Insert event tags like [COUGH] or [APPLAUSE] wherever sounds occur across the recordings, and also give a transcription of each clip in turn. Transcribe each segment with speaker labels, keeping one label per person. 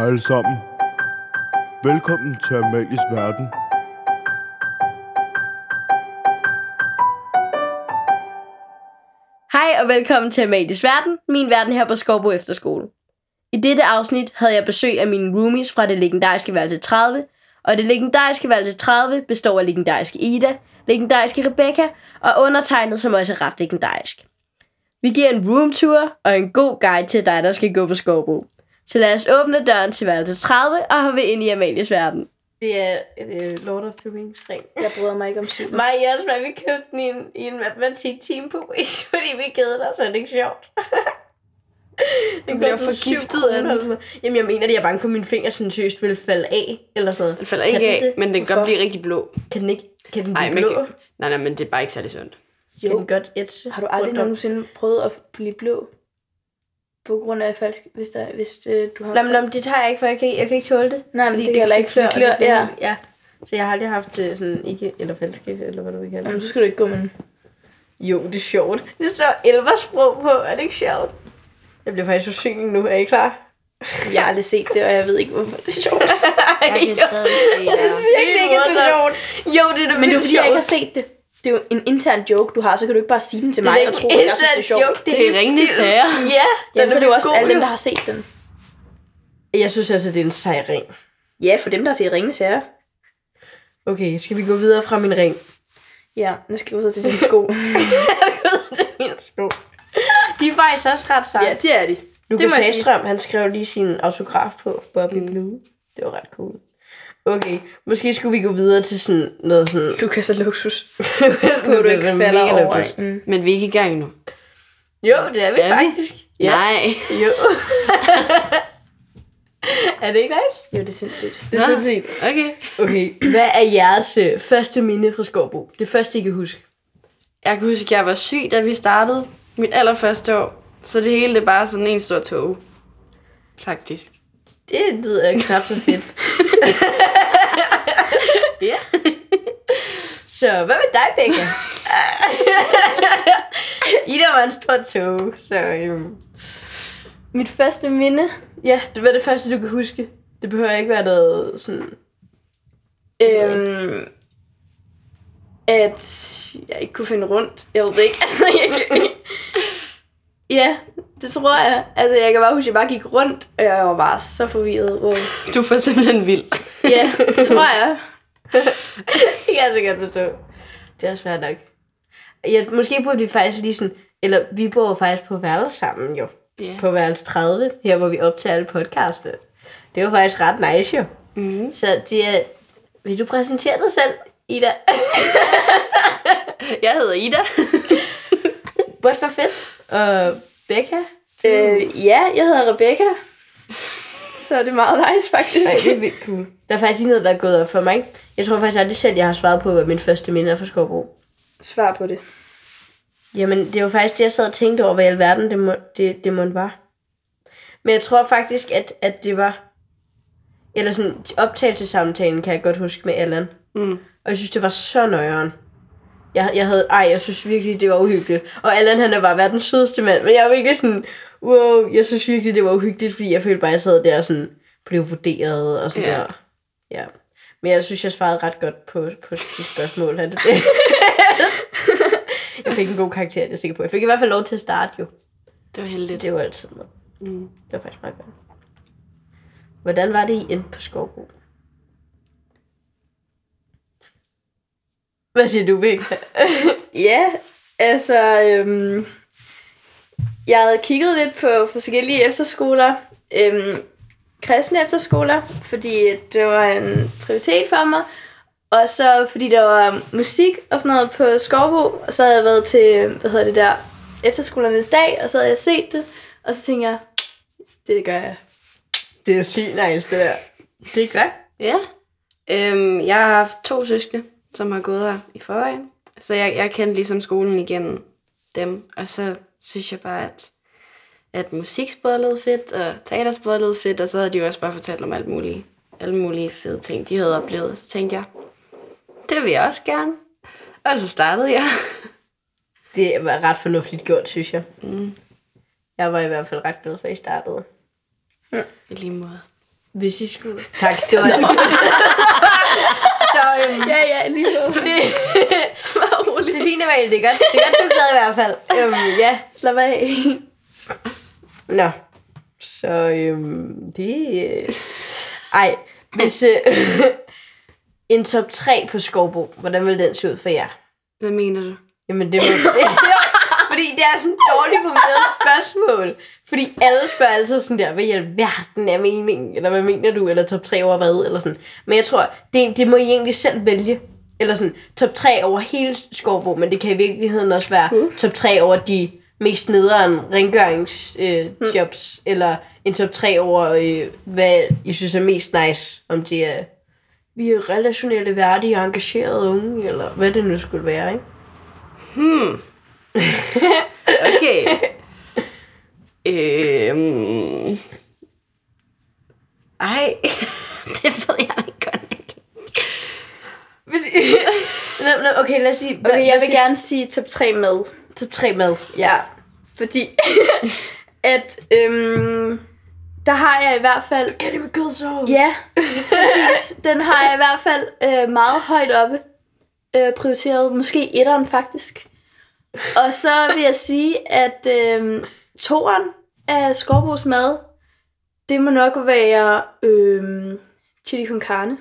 Speaker 1: Hej alle sammen. Velkommen til Amalies Verden.
Speaker 2: Hej og velkommen til Amalies Verden, min verden her på Skovbo Efterskole. I dette afsnit havde jeg besøg af mine roomies fra det legendariske værelse 30, og det legendariske værelse 30 består af legendariske Ida, legendariske Rebecca og undertegnet, som også er ret legendarisk. Vi giver en roomtour og en god guide til dig, der skal gå på Skovbo. Så lad os åbne døren til værelse 30 og hoppe ind i Amalies Verden. Det er uh, Lord of the Rings ring.
Speaker 3: Jeg bryder mig ikke om syv.
Speaker 2: Mig og Jasper, vi købte den i en, i en matematik-team på [LAUGHS] Wish, fordi vi kedede os, så er det ikke sjovt. [LAUGHS]
Speaker 3: Du bliver forgiftet af den.
Speaker 2: eller sådan noget. Jamen, jeg mener, at jeg er bange for, at mine fingre sådan seriøst vil falde af, eller sådan noget.
Speaker 3: Den falder
Speaker 2: Kan
Speaker 3: ikke
Speaker 2: den
Speaker 3: af,
Speaker 2: det?
Speaker 3: men den kan godt blive rigtig blå.
Speaker 2: Kan den ikke? Kan den
Speaker 3: Ej,
Speaker 2: blive
Speaker 3: men
Speaker 2: blå?
Speaker 3: kan, nej, nej, men det er bare ikke særlig sundt.
Speaker 2: Kan den godt ætse?
Speaker 4: Har du aldrig nogensinde prøvet at blive blå? På grund af falsk, hvis, der, hvis øh, du har...
Speaker 2: Nå, men, nå, men det tager jeg ikke, for jeg kan, jeg kan ikke tåle det.
Speaker 4: Nej, men
Speaker 2: fordi
Speaker 4: det kan heller ikke
Speaker 2: klør,
Speaker 4: klør,
Speaker 2: det
Speaker 4: ja.
Speaker 2: ja. Så jeg har aldrig haft øh, sådan ikke, eller falske, eller hvad du vil kalde det.
Speaker 4: Jamen, så skal du ikke gå med den.
Speaker 2: Jo, det er sjovt. Det står elversprog på, er det ikke sjovt? Jeg bliver faktisk usynlig nu, er I klar? [LAUGHS]
Speaker 4: Jeg har aldrig set det, og jeg ved ikke, hvorfor det er sjovt. [LAUGHS]
Speaker 3: Jeg kan stadig se
Speaker 2: Jeg synes virkelig ikke, det er sjovt. Jo, det er da
Speaker 4: Men det er fordi, jeg ikke har set det. Det er jo en intern joke, du har, så kan du ikke bare sige den til
Speaker 2: Det er
Speaker 4: mig og tro, at jeg synes, det er sjovt.
Speaker 2: joke,
Speaker 3: Det er Ringenes
Speaker 2: film.
Speaker 3: Herre.
Speaker 2: Ja,
Speaker 4: Jamen, så er det jo også alle dem, der har set den.
Speaker 2: Jeg synes altså, det er en sej ring.
Speaker 4: Ja, for dem, der har set Ringens Herre.
Speaker 2: Okay, skal vi gå videre fra min ring?
Speaker 4: Ja, nu skal vi ud til sin sko. [LAUGHS]
Speaker 2: til min sko. De er faktisk også ret seje.
Speaker 4: ja, det er de.
Speaker 2: Lukas
Speaker 4: det jeg.
Speaker 2: Hagstrøm, han skrev lige sin autograf på Bobby
Speaker 4: Mm.
Speaker 2: Blue. Det var ret cool. Okay, måske skulle vi gå videre til sådan noget sådan...
Speaker 4: Lukas [LAUGHS] er luksus.
Speaker 2: Behøver
Speaker 4: du ikke falder over. Mm.
Speaker 3: Men vi er ikke i gang nu.
Speaker 2: Jo, det er vi
Speaker 3: Er vi?
Speaker 2: faktisk.
Speaker 3: Ja. Nej.
Speaker 2: Jo. [LAUGHS] er det ikke nice?
Speaker 4: Jo, det er sindssygt.
Speaker 2: Det er
Speaker 3: Nå.
Speaker 2: sindssygt.
Speaker 3: Okay.
Speaker 2: Okay, hvad er jeres øh, første minde fra Skovbo? Det første, I kan huske.
Speaker 3: Jeg kan huske, at jeg var syg, da vi startede. Mit allerførste år. Så det hele det er bare sådan en stor tog. Faktisk.
Speaker 2: Det lyder knap så fedt. [LAUGHS] [LAUGHS]
Speaker 3: Ja.
Speaker 2: Så hvad med dig, Becca? Ida var en stor tog, så øhm,
Speaker 4: Mit første minde,
Speaker 2: ja, det var det første, du kan huske. Det behøver ikke være noget sådan...
Speaker 4: Øhm, at jeg ikke kunne finde rundt. Jeg ved det ikke. Altså, [LAUGHS] jeg, kan- ja, det tror jeg. Altså, jeg kan bare huske, at jeg bare gik rundt, og jeg var bare så forvirret. Wow.
Speaker 3: Du var simpelthen vild.
Speaker 4: Ja, det tror jeg. [LAUGHS]
Speaker 2: Det kan jeg så godt forstå. Det er svært nok. Ja, måske burde vi faktisk lige sådan... Eller vi bor faktisk på værelse sammen, jo.
Speaker 3: Ja.
Speaker 2: På værelse 30, her hvor vi optager alle podcastene. Det var faktisk ret nice, jo.
Speaker 3: Mm.
Speaker 2: Så det er... Vil du præsentere dig selv, Ida? [LAUGHS]
Speaker 3: Jeg hedder Ida.
Speaker 2: What for fedt? Og Becca?
Speaker 4: Øh, ja, jeg hedder Rebecca. Så er det meget nice, faktisk.
Speaker 2: Ej, det er vildt cool. Der er faktisk lige noget, der er gået op for mig. Jeg tror faktisk aldrig selv, jeg har svaret på, hvad min første minde er fra Skovbro.
Speaker 4: Svar på det.
Speaker 2: Jamen, det var faktisk det, jeg sad og tænkte over, hvad i alverden det, må, det, det måtte var. Men jeg tror faktisk, at, at det var... Eller sådan, optagelsesamtalen kan jeg godt huske med Allan.
Speaker 3: Mm.
Speaker 2: Og jeg synes, det var så nøjeren. Jeg, jeg havde, ej, jeg synes virkelig, det var uhyggeligt. Og Allan, han er bare verdens sødeste mand. Men jeg var virkelig sådan, wow, jeg synes virkelig, det var uhyggeligt, fordi jeg følte bare, at jeg sad der og sådan, blev vurderet og sådan
Speaker 3: Ja.
Speaker 2: der. Ja. Men jeg synes, jeg svarede ret godt på, på de spørgsmål. her. [LAUGHS] jeg fik en god karakter, det er jeg sikker på. Jeg fik i hvert fald lov til at starte jo.
Speaker 3: Det var heldigt.
Speaker 2: Det er jo altid noget.
Speaker 3: Mm.
Speaker 2: Det var faktisk meget godt. Hvordan var det, I endte på Skovbro? Hvad siger du, Victor? [LAUGHS]
Speaker 4: Ja, altså, øhm, jeg havde kigget lidt på forskellige efterskoler, øhm, kristne efterskoler, fordi det var en prioritet for mig. Og så fordi der var musik og sådan noget på Skovbo, og så havde jeg været til, hvad hedder det der, efterskolernes dag, og så havde jeg set det, og så tænkte jeg, det gør jeg.
Speaker 2: Det er sygt nice, det der. Det er godt.
Speaker 3: Ja. Øhm, jeg har haft to søskende, som har gået her i forvejen. Så jeg, jeg kendte ligesom skolen igennem dem. Og så synes jeg bare, at, at musiksproget lød fedt, og teatersproget lød fedt, og så havde de jo også bare fortalt om alt muligt, alle mulige fede ting, de havde oplevet. Så tænkte jeg, det vil jeg også gerne. Og så startede jeg. [LAUGHS]
Speaker 2: Det var ret fornuftigt gjort, synes jeg.
Speaker 3: Mm.
Speaker 2: Jeg var i hvert fald ret glad for, at I startede.
Speaker 3: I lige måde.
Speaker 2: Hvis I skulle... Tak, det var [LAUGHS] [LAUGHS] Så øhm,
Speaker 4: Ja, ja, lige nu. [LAUGHS]
Speaker 2: det,
Speaker 4: Meget roligt.
Speaker 2: det er fint, Amalie. Det er godt, det er godt du er glad i hvert fald. Øhm, ja,
Speaker 4: Slap af.
Speaker 2: Nå. Så øhm, det... Øh... Ej, hvis... Øh, [LAUGHS] en top 3 på Skovbo, hvordan vil den se ud for jer?
Speaker 3: Hvad mener du?
Speaker 2: Jamen, det må... [LAUGHS] Det er sådan dårligt formuleret spørgsmål. Fordi alle spørger altid sådan der, hvad i alverden er meningen? Eller hvad mener du? Eller top 3 over hvad? Eller sådan. Men jeg tror, det, det må I egentlig selv vælge. Eller sådan top 3 over hele Skovbo, men det kan i virkeligheden også være
Speaker 4: Uh.
Speaker 2: top 3 over de mest nederen rengøringsjobs, øh, jobs, eller en top 3 over, øh, hvad I synes er mest nice, om det er, vi er relationelle, værdige og engagerede unge, eller hvad det nu skulle være, ikke?
Speaker 3: Hmm. [LAUGHS] Okay. øhm. Ej, [LAUGHS] det ved jeg ikke godt ikke.
Speaker 2: okay, lad os sige,
Speaker 4: Okay, jeg vil gerne sige top 3 med.
Speaker 2: top 3 med.
Speaker 4: Ja, fordi [LAUGHS] at øhm, der har jeg i hvert fald
Speaker 2: it med kødsovs.
Speaker 4: Ja, præcis. Den har jeg i hvert fald øh, meget højt oppe øh, prioriteret. Måske etteren faktisk. Og så vil jeg sige, at øh, toeren af Skovbos mad, det må nok være øh, chili con carne.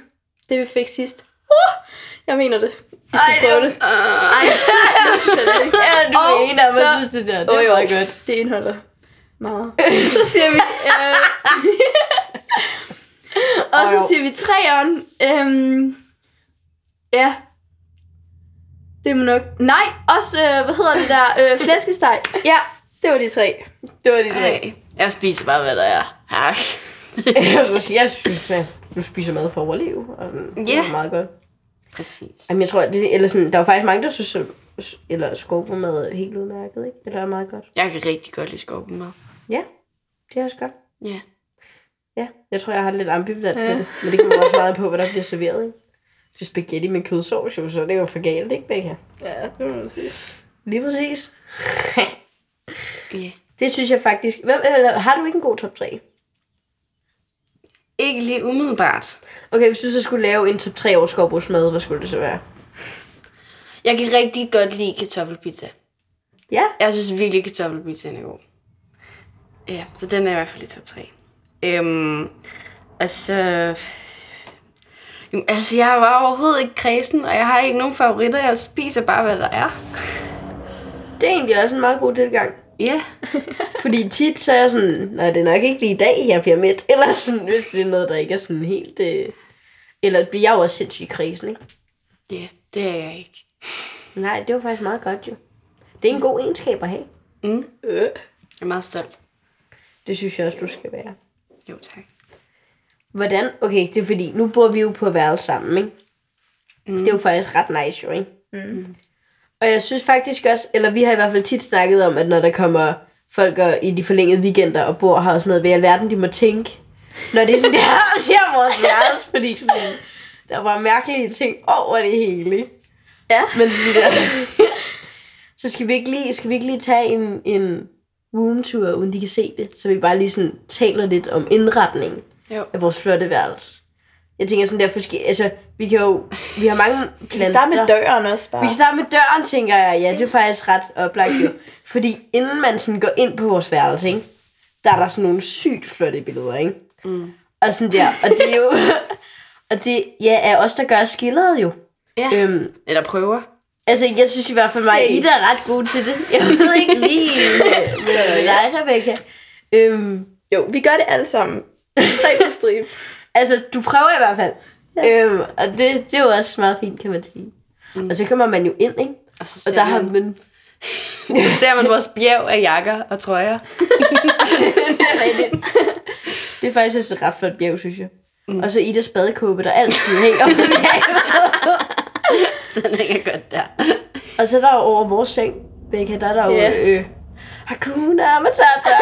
Speaker 4: Det vi fik sidst. Uh, jeg mener det. Vi skal prøve det. Ej, [LAUGHS] det synes jeg ikke. [LAUGHS]
Speaker 2: Ja, du
Speaker 4: Og
Speaker 2: er mig,
Speaker 4: så-
Speaker 2: synes det der. Det er
Speaker 4: jo.
Speaker 2: meget godt.
Speaker 4: Det indeholder meget. [LAUGHS] Så siger vi... Øh, og så siger vi træeren. Øhm, ja. Det må nok... Nej, også, øh, hvad hedder det der, øh, [LAUGHS] flæskesteg. Ja, det var de tre.
Speaker 2: Det var de tre.
Speaker 3: Ej, jeg spiser bare, hvad der er. Ej. [LAUGHS]
Speaker 2: jeg synes, jeg synes at du spiser mad for at overleve. Og det er meget godt.
Speaker 3: Præcis.
Speaker 2: Jamen, jeg tror, det, eller sådan, der er faktisk mange, der synes, eller skorpe mad er helt udmærket, ikke? Eller er meget godt.
Speaker 3: Jeg kan rigtig godt lide skorpenmad.
Speaker 2: Ja, det er også godt.
Speaker 3: Ja.
Speaker 2: Ja, jeg tror, jeg har lidt ambivalent
Speaker 4: Ja.
Speaker 2: med det. Men det kommer også meget på, hvad der bliver serveret, ikke? Så spaghetti med kødsovs, jo, så det jo for galt, ikke, Becca?
Speaker 4: Ja, det må man sige.
Speaker 2: Lige præcis. [LAUGHS]
Speaker 3: ja.
Speaker 2: det synes jeg faktisk... Hvem, eller, har du ikke en god top 3?
Speaker 3: Ikke lige umiddelbart.
Speaker 2: Okay, hvis du så skulle lave en top 3 over skovbrugsmad, hvad skulle det så være?
Speaker 3: Jeg kan rigtig godt lide kartoffelpizza.
Speaker 2: Ja,
Speaker 3: Jeg synes virkelig, at kartoffelpizzaen er god. Ja, så den er i hvert fald i top 3. Øhm, og så... Jamen, altså, jeg er bare overhovedet ikke kredsen, og jeg har ikke nogen favoritter. Jeg spiser bare, hvad der er.
Speaker 2: det er egentlig også en meget god tilgang.
Speaker 3: Ja, [LAUGHS]
Speaker 2: Fordi tit så er jeg sådan, nej, det er nok ikke lige i dag, jeg bliver mæt. [LAUGHS] Eller sådan, hvis det er noget, der ikke er sådan helt... Øh... Eller bliver jeg jo også sindssygt kredsen, ikke?
Speaker 3: ja, det er jeg ikke.
Speaker 2: Nej, det var faktisk meget godt jo. Det er en god egenskab at have.
Speaker 3: Mm.
Speaker 4: Øh.
Speaker 3: Jeg er meget stolt.
Speaker 2: Det synes jeg også, du skal være.
Speaker 3: Jo, tak.
Speaker 2: Hvordan? Okay, det er fordi, nu bor vi jo på værelse sammen, ikke? Mm. Det er jo faktisk ret nice jo, ikke?
Speaker 4: Mm.
Speaker 2: Og jeg synes faktisk også, eller vi har i hvert fald tit snakket om, at når der kommer folk og, i de forlængede weekender og bor her og sådan noget, i alverden de må tænke, når det er sådan, [LAUGHS] det her ser vores værelse, fordi sådan, der var mærkelige ting over det hele?
Speaker 4: Ja.
Speaker 2: Men sådan der, [LAUGHS] så skal vi ikke lige, skal vi ikke lige tage en, en roomtour, uden de kan se det, så vi bare lige sådan taler lidt om indretningen
Speaker 3: Jo.
Speaker 2: af vores flotte værelse. Jeg tænker sådan der forskellige, altså, vi kan jo, vi har mange planter. [LAUGHS]
Speaker 4: Vi kan starte med døren også bare.
Speaker 2: Vi kan starte med døren, tænker jeg. Ja, det er faktisk ret oplagt jo. Fordi inden man sådan går ind på vores værelse, ikke, der er der sådan nogle sygt flotte billeder, ikke?
Speaker 3: Mm.
Speaker 2: Og sådan der, og det er jo... [LAUGHS] og det ja, er os, der gør skildret jo.
Speaker 3: Ja.
Speaker 2: Øhm,
Speaker 3: Eller prøver.
Speaker 2: altså, jeg synes i hvert fald, mig og Ida er ret gode til det. Jeg ved ikke lige med, med dig, Rebecca. Øhm,
Speaker 4: Jo, vi gør det alle sammen. Tre på stribe.
Speaker 2: altså, du prøver i hvert fald. Ja. Øhm, og det, det er jo også meget fint, kan man sige. Mm. Og så kommer man jo ind, ikke?
Speaker 3: Og så
Speaker 2: Og der har
Speaker 3: man,
Speaker 2: man... [LAUGHS]
Speaker 3: så ser man vores bjerg af jakker og trøjer.
Speaker 2: det [LAUGHS] er. Det er faktisk også et ret flot bjerg, synes jeg. Mm. Og så Idas badekåbe, der altid hænger på. [LAUGHS]
Speaker 3: Den hænger godt der.
Speaker 2: Og så der over vores seng, Becca, der er der jo...
Speaker 4: Ja.
Speaker 2: Øh, Hakuna Matata.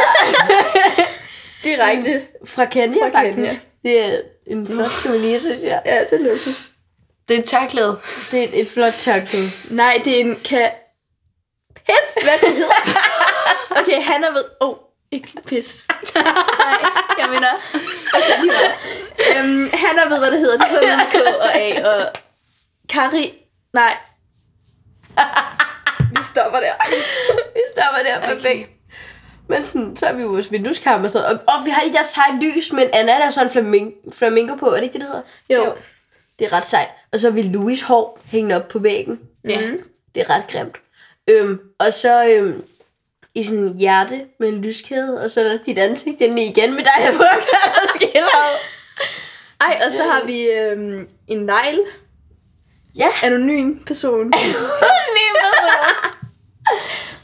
Speaker 4: Direkte.
Speaker 2: Fra Kenya,
Speaker 4: Fra
Speaker 2: faktisk.
Speaker 4: Kenya.
Speaker 2: Det er en flot souvenir, synes jeg.
Speaker 4: Ja, det er luksus.
Speaker 3: Det er et tørklæde.
Speaker 2: Det er et, et flot tørklæde.
Speaker 4: Nej, det er en ka... Pis, hvad det hedder. [LAUGHS] Okay, han er ved... Oh, Ikke pis. Nej, jeg mener... Okay, lige. Øhm, han har ved, hvad det hedder. Det hedder med K og A og... Kari... Nej. [LAUGHS] Vi stopper der.
Speaker 2: Vi stopper der,
Speaker 3: Okay.
Speaker 2: perfekt. Men sådan, så har vi jo vores vindueskarm og sådan noget. Og, og vi har de der seje lys, men Anna der er sådan en flamingo, flamingo på. Er det ikke det, det hedder?
Speaker 4: Jo.
Speaker 3: Jo.
Speaker 2: Det er ret sejt. Og så har vi Louis hår hængende op på væggen.
Speaker 3: Ja.
Speaker 4: Mm.
Speaker 2: Det er ret grimt. Øhm, og så øhm, i sådan en hjerte med en lyskæde, og så er der dit ansigt inde igen med dig, der prøver at dig skiller. [LAUGHS]
Speaker 4: Ej, og så har vi øhm, en negl.
Speaker 2: Ja.
Speaker 4: Anonym person. [LAUGHS]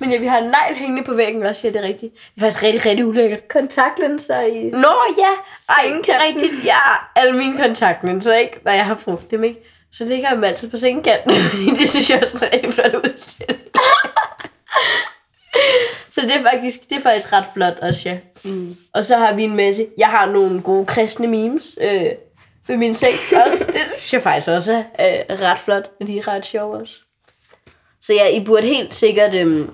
Speaker 2: Men ja, vi har en negl hængende på væggen også, ja, det er rigtigt. Det er faktisk rigtig, rigtig ulækkert.
Speaker 4: Kontaktlinser i...
Speaker 2: Nå ja, ej, det er rigtigt. Ja, alle mine kontaktlinser, ikke? Når jeg har brugt dem, ikke? Så ligger jeg dem altid på sengekanten, [LAUGHS] det synes jeg også er rigtig flot udstilling. [LAUGHS] så det er faktisk, det er faktisk ret flot også, ja.
Speaker 3: Mm.
Speaker 2: Og så har vi en masse, jeg har nogle gode kristne memes øh, ved min seng også. [LAUGHS] Det synes jeg faktisk også er øh, ret flot, og de er ret sjove også. Så ja, I burde helt sikkert, øh,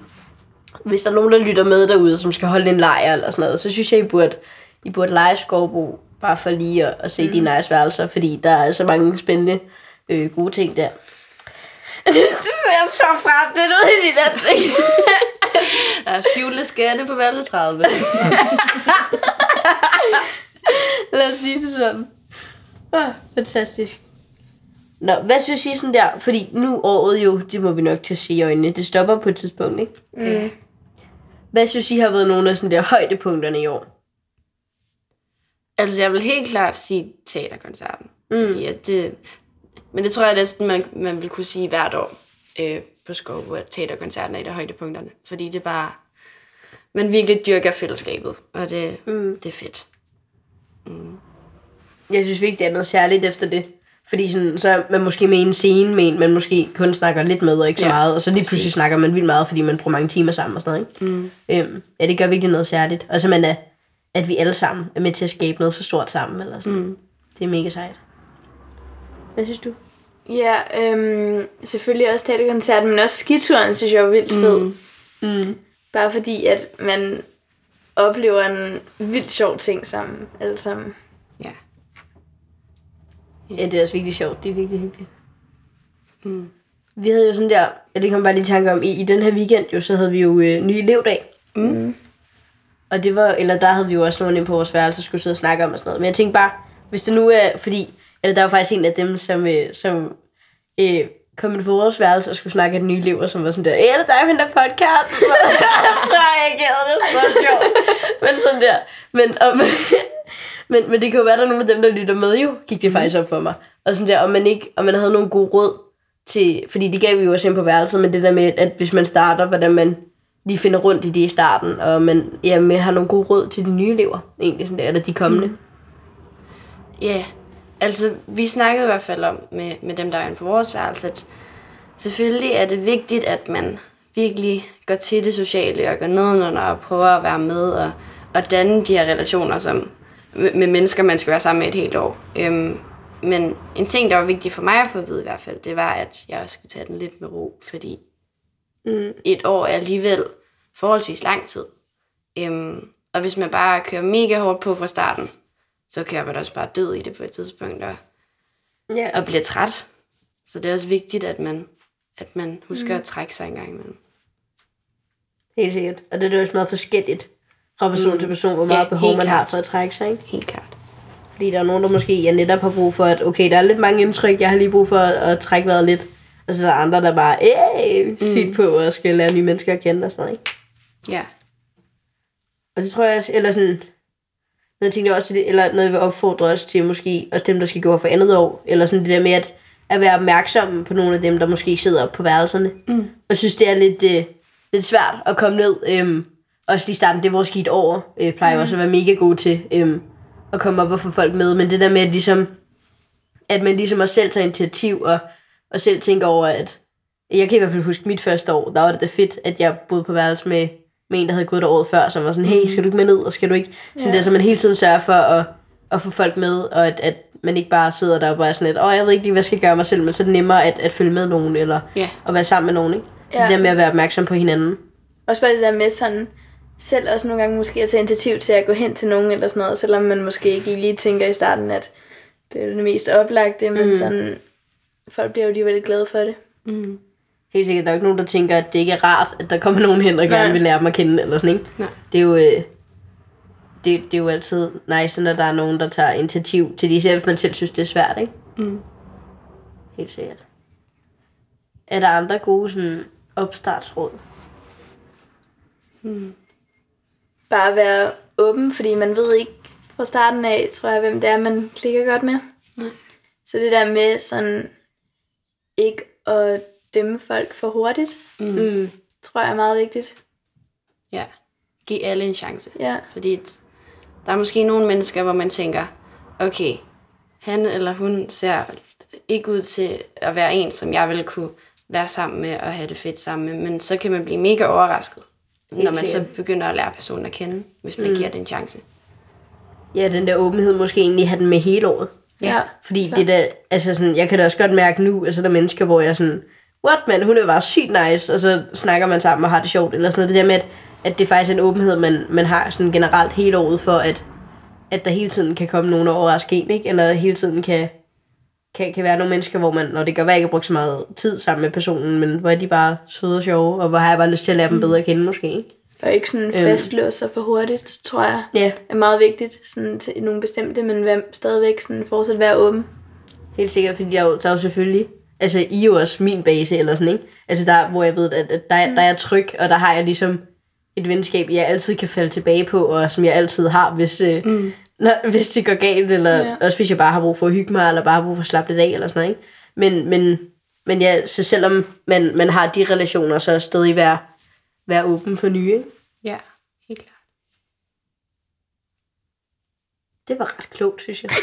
Speaker 2: hvis der er nogen, der lytter med derude, som skal holde en lejr eller sådan noget, så synes jeg, I burde, I burde lege Skovbo, bare for lige at, at se mm. de nice værelser, fordi der er så mange spændende øh, gode ting der. [LAUGHS] Det synes jeg er så frem, det er noget i de der ting. [LAUGHS]
Speaker 3: Der er skjulte skatte på værelse 30. [LAUGHS]
Speaker 2: Lad os sige det sådan. Ah, fantastisk. Nå, hvad synes I sådan der? Fordi nu året jo, det må vi nok til at se i øjnene, det stopper på et tidspunkt, ikke?
Speaker 4: Mm.
Speaker 2: Hvad synes I har været nogle af sådan der højdepunkterne i år?
Speaker 3: altså, jeg vil helt klart sige teaterkoncerten.
Speaker 2: Mm.
Speaker 3: Fordi at det, men det tror jeg næsten, man, man vil kunne sige hvert år øh, på Skovbo, at teaterkoncerten er et af højdepunkterne. Fordi det bare... Man virkelig dyrker fællesskabet, og det,
Speaker 2: Mm.
Speaker 3: det er fedt.
Speaker 2: Jeg synes virkelig, det er noget særligt efter det. Fordi sådan, så er man måske med en scene med en, man måske kun snakker lidt med og ikke så
Speaker 3: Ja,
Speaker 2: meget. Og så lige pludselig
Speaker 3: præcis.
Speaker 2: snakker man vildt meget, fordi man bruger mange timer sammen og sådan noget. Ikke?
Speaker 3: Mm.
Speaker 2: Øhm, ja, det gør virkelig noget særligt. Og så man er, at vi alle sammen er med til at skabe noget så stort sammen. Eller sådan.
Speaker 3: Mm.
Speaker 2: Det er mega sejt. Hvad synes du?
Speaker 4: Ja, øhm, selvfølgelig også teaterkoncerten, men også skituren, synes jeg er vildt fed.
Speaker 3: Mm.
Speaker 2: Mm.
Speaker 4: Bare fordi, at man oplever en vildt sjov ting sammen, alle sammen.
Speaker 3: Ja.
Speaker 2: Det er også virkelig sjovt. Det er virkelig hyggeligt.
Speaker 3: Mm.
Speaker 2: Vi havde jo sådan der, ja, det kom bare lige tanke om, i, i den her weekend jo, så havde vi jo øh, ny elevdag.
Speaker 3: Mm.
Speaker 2: Og det var, eller der havde vi jo også nogen inde på vores værelse, og skulle sidde og snakke om og sådan noget. Men jeg tænkte bare, hvis det nu er, fordi, eller der var faktisk en af dem, som, øh, som øh, kom ind på vores værelse og skulle snakke af den nye elever, som var sådan der, "Øh, er det dig, der podcast? [LAUGHS] så reagerede det så sjovt. Men sådan der. Men, om, [LAUGHS] men, men det kan jo være, der er nogle af dem, der lytter med jo, gik det faktisk op for mig. Og sådan der, om man ikke, om man havde nogle gode råd til, fordi det gav vi jo også ind på værelset, men det der med, at hvis man starter, hvordan man lige finder rundt i det i starten, og man ja, med har nogle gode råd til de nye elever, egentlig sådan der, eller de kommende. Mm.
Speaker 3: Ja, altså vi snakkede i hvert fald om med, med dem, der er inde på vores værelse, at selvfølgelig er det vigtigt, at man virkelig går til det sociale og går nedenunder og prøver at være med og, og danne de her relationer som, med, mennesker, man skal være sammen med et helt år. Øhm, men en ting, der var vigtig for mig at få at vide i hvert fald, det var, at jeg også skulle tage den lidt med ro, fordi
Speaker 2: Mm.
Speaker 3: et år er alligevel forholdsvis lang tid. Øhm, og hvis man bare kører mega hårdt på fra starten, så kører man også bare død i det på et tidspunkt og,
Speaker 2: Ja.
Speaker 3: og bliver træt. Så det er også vigtigt, at man, at man husker mm. at trække sig en gang imellem.
Speaker 2: Helt sikkert. Og det er jo også meget forskelligt fra person mm. til person, hvor
Speaker 3: Ja,
Speaker 2: meget behov
Speaker 3: helt
Speaker 2: man har
Speaker 3: klart.
Speaker 2: for at trække sig. Ikke?
Speaker 3: Helt klart.
Speaker 2: Fordi der er nogen, der måske ja, netop har brug for, at okay, der er lidt mange indtryk, jeg har lige brug for at, at trække vejret lidt. Og så er der andre, der bare øh, sit på og skal lære nye mennesker at kende og sådan noget. Ikke?
Speaker 3: Ja.
Speaker 2: Og så tror jeg også, eller sådan, noget jeg tænkte også eller noget jeg vil opfordre os til måske, også dem, der skal gå for andet år, eller sådan det der med at, at være opmærksomme på nogle af dem, der måske sidder på værelserne.
Speaker 3: Mm.
Speaker 2: Og synes, det er lidt, øh, lidt svært at komme ned. Øhm, også lige starten, det er vores et år, øh, plejer mm. også at være mega gode til øhm, at komme op og få folk med. Men det der med, at, ligesom, at man ligesom også selv tager initiativ, og, og selv tænker over, at jeg kan i hvert fald huske mit første år, der var det da fedt, at jeg boede på værelse med, med en, der havde gået der året før, som var sådan, hey, skal du ikke med ned, og skal du ikke? Sådan
Speaker 4: Ja.
Speaker 2: der, så man hele tiden sørger for at, at få folk med, og at, at man ikke bare sidder der og bare er sådan lidt, åh, jeg ved ikke lige, hvad jeg skal gøre mig selv, men så er det nemmere at, at følge med nogen, eller
Speaker 3: Ja.
Speaker 2: at være sammen med nogen, ikke? Så
Speaker 4: Ja.
Speaker 2: det der med at være opmærksom på hinanden.
Speaker 4: Også bare det der med sådan, selv også nogle gange måske at tage initiativ til at gå hen til nogen eller sådan noget, selvom man måske ikke lige tænker i starten, at det er det mest oplagte, men
Speaker 2: Mm.
Speaker 4: mm. sådan, folk bliver jo alligevel glade for det.
Speaker 3: Mm.
Speaker 2: Helt sikkert, der er jo ikke nogen, der tænker, at det ikke er rart, at der kommer nogen hen og gerne vil lære dem at kende, eller sådan, ikke?
Speaker 3: Nej.
Speaker 2: Det er jo, øh, det, det er jo altid nice, når der er nogen, der tager initiativ til det, især hvis man selv synes, det er svært, ikke?
Speaker 3: Mm.
Speaker 2: Helt sikkert. Er der andre gode sådan, opstartsråd?
Speaker 4: Bare være åben, fordi man ved ikke fra starten af, tror jeg, hvem det er, man klikker godt med.
Speaker 3: Nej.
Speaker 4: Så det der med sådan ikke at dømme folk for hurtigt,
Speaker 3: Mm.
Speaker 2: Mm.
Speaker 4: tror jeg er meget vigtigt.
Speaker 3: Ja. Giv alle en chance.
Speaker 4: Ja,
Speaker 3: Fordi der er måske nogle mennesker, hvor man tænker, okay, han eller hun ser ikke ud til at være en, som jeg ville kunne være sammen med og have det fedt sammen med. Men så kan man blive mega overrasket,
Speaker 2: Helt
Speaker 3: når man så
Speaker 2: sikkert.
Speaker 3: begynder at lære personen at kende, hvis man mm. giver det en chance.
Speaker 2: Ja, den der åbenhed måske egentlig have den med hele året.
Speaker 4: ja.
Speaker 2: Fordi det der, altså sådan, jeg kan da også godt mærke nu, altså der er mennesker, hvor jeg sådan, what man, hun er bare sygt nice, og så snakker man sammen og har det sjovt, eller sådan noget. Det der med, at, at det faktisk er en åbenhed, man, man har sådan generelt hele året for, at, at der hele tiden kan komme nogen og overraske en, ikke? Eller hele tiden kan, kan, kan være nogle mennesker, hvor man, når det gør, at jeg ikke har brugt så meget tid sammen med personen, men hvor er de bare søde og sjove, og hvor har jeg bare lyst til at lære dem bedre at kende, måske, ikke?
Speaker 4: Og ikke sådan
Speaker 2: Øhm.
Speaker 4: fastlåse sig for hurtigt, tror jeg
Speaker 2: Ja,
Speaker 4: er meget vigtigt sådan til nogle bestemte, men være, stadigvæk sådan fortsat være åben.
Speaker 2: Helt sikkert, fordi der er jo, der er jo selvfølgelig... Altså, I er jo også min base, eller sådan, ikke? Altså, der, hvor jeg ved, at, at der, er, der er jeg tryg, og der har jeg ligesom et venskab, jeg altid kan falde tilbage på, og som jeg altid har, hvis, øh,
Speaker 3: Mm.
Speaker 2: Når, hvis det går galt, eller
Speaker 4: Ja.
Speaker 2: også hvis jeg bare har brug for at hygge mig, eller bare har brug for at slappe lidt af, eller sådan noget, ikke? Men, men, men ja, så selvom man, man har de relationer, så stadig være, være åben for nye, ikke?
Speaker 3: Ja, helt klart.
Speaker 2: Det var ret klogt, synes jeg. [LAUGHS]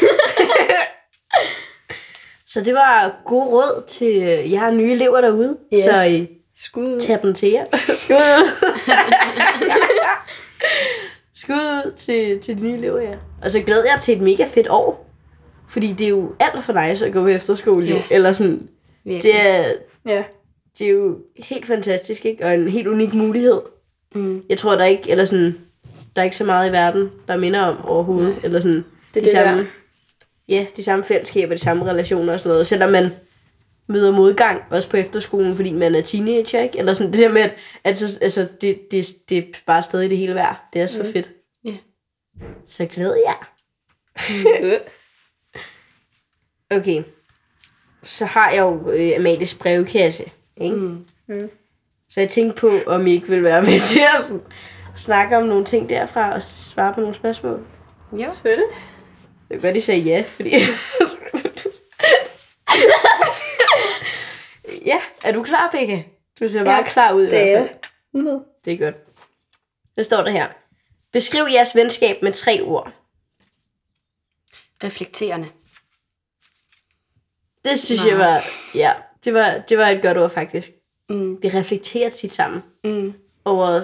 Speaker 2: så det var gode råd til øh, jer nye elever derude.
Speaker 4: Ja.
Speaker 2: Så øh,
Speaker 4: Skud.
Speaker 2: tag dem til jer. [LAUGHS] Skud ud. [LAUGHS] Skud ud til, til de nye elever, ja. Og så glæder jeg til et mega fedt år. Fordi det er jo alt for nice at gå på efterskole, jo.
Speaker 3: Ja.
Speaker 2: Eller sådan,
Speaker 3: Virkelig.
Speaker 2: det er,
Speaker 4: Ja.
Speaker 2: det er jo helt fantastisk, ikke? Og en helt unik mulighed.
Speaker 3: Mm.
Speaker 2: Jeg tror, der er ikke, eller sådan, der er ikke så meget i verden, der minder om overhovedet.
Speaker 3: Nej.
Speaker 2: Eller sådan,
Speaker 4: Det
Speaker 2: de
Speaker 4: det
Speaker 2: samme,
Speaker 4: der.
Speaker 2: ja, de samme fællesskaber, de samme relationer og sådan noget. Selvom man møder modgang, også på efterskolen, fordi man er teenager, ikke? Eller sådan det der med, at altså, altså, det, det, det er bare stadig det hele værd. Det er så
Speaker 4: Mm.
Speaker 2: fedt.
Speaker 3: Ja.
Speaker 2: Så glæder jeg.
Speaker 4: Øh. [LAUGHS]
Speaker 2: Okay. Så har jeg jo øh, Amalies brevkasse, ikke?
Speaker 3: Mm.
Speaker 2: Så jeg tænkte på, om I ikke vil være med [LAUGHS] til at snakke om nogle ting derfra og svare på nogle spørgsmål.
Speaker 3: Jo.
Speaker 4: Selvfølgelig.
Speaker 2: Det er godt, I sagde ja, fordi... [LAUGHS] ja, er du klar, Becca? Du ser meget
Speaker 4: Ja,
Speaker 2: klar ud i
Speaker 4: Det
Speaker 2: hvert
Speaker 4: er
Speaker 2: fald.
Speaker 4: 100.
Speaker 2: Det er godt. Hvad står der her? Beskriv jeres venskab med tre ord.
Speaker 3: Reflekterende.
Speaker 2: Det synes
Speaker 3: Nej.
Speaker 2: jeg var... Ja, det var, det var et godt ord, faktisk.
Speaker 3: Mm.
Speaker 2: Vi reflekterer tit sammen
Speaker 3: Mm.
Speaker 2: over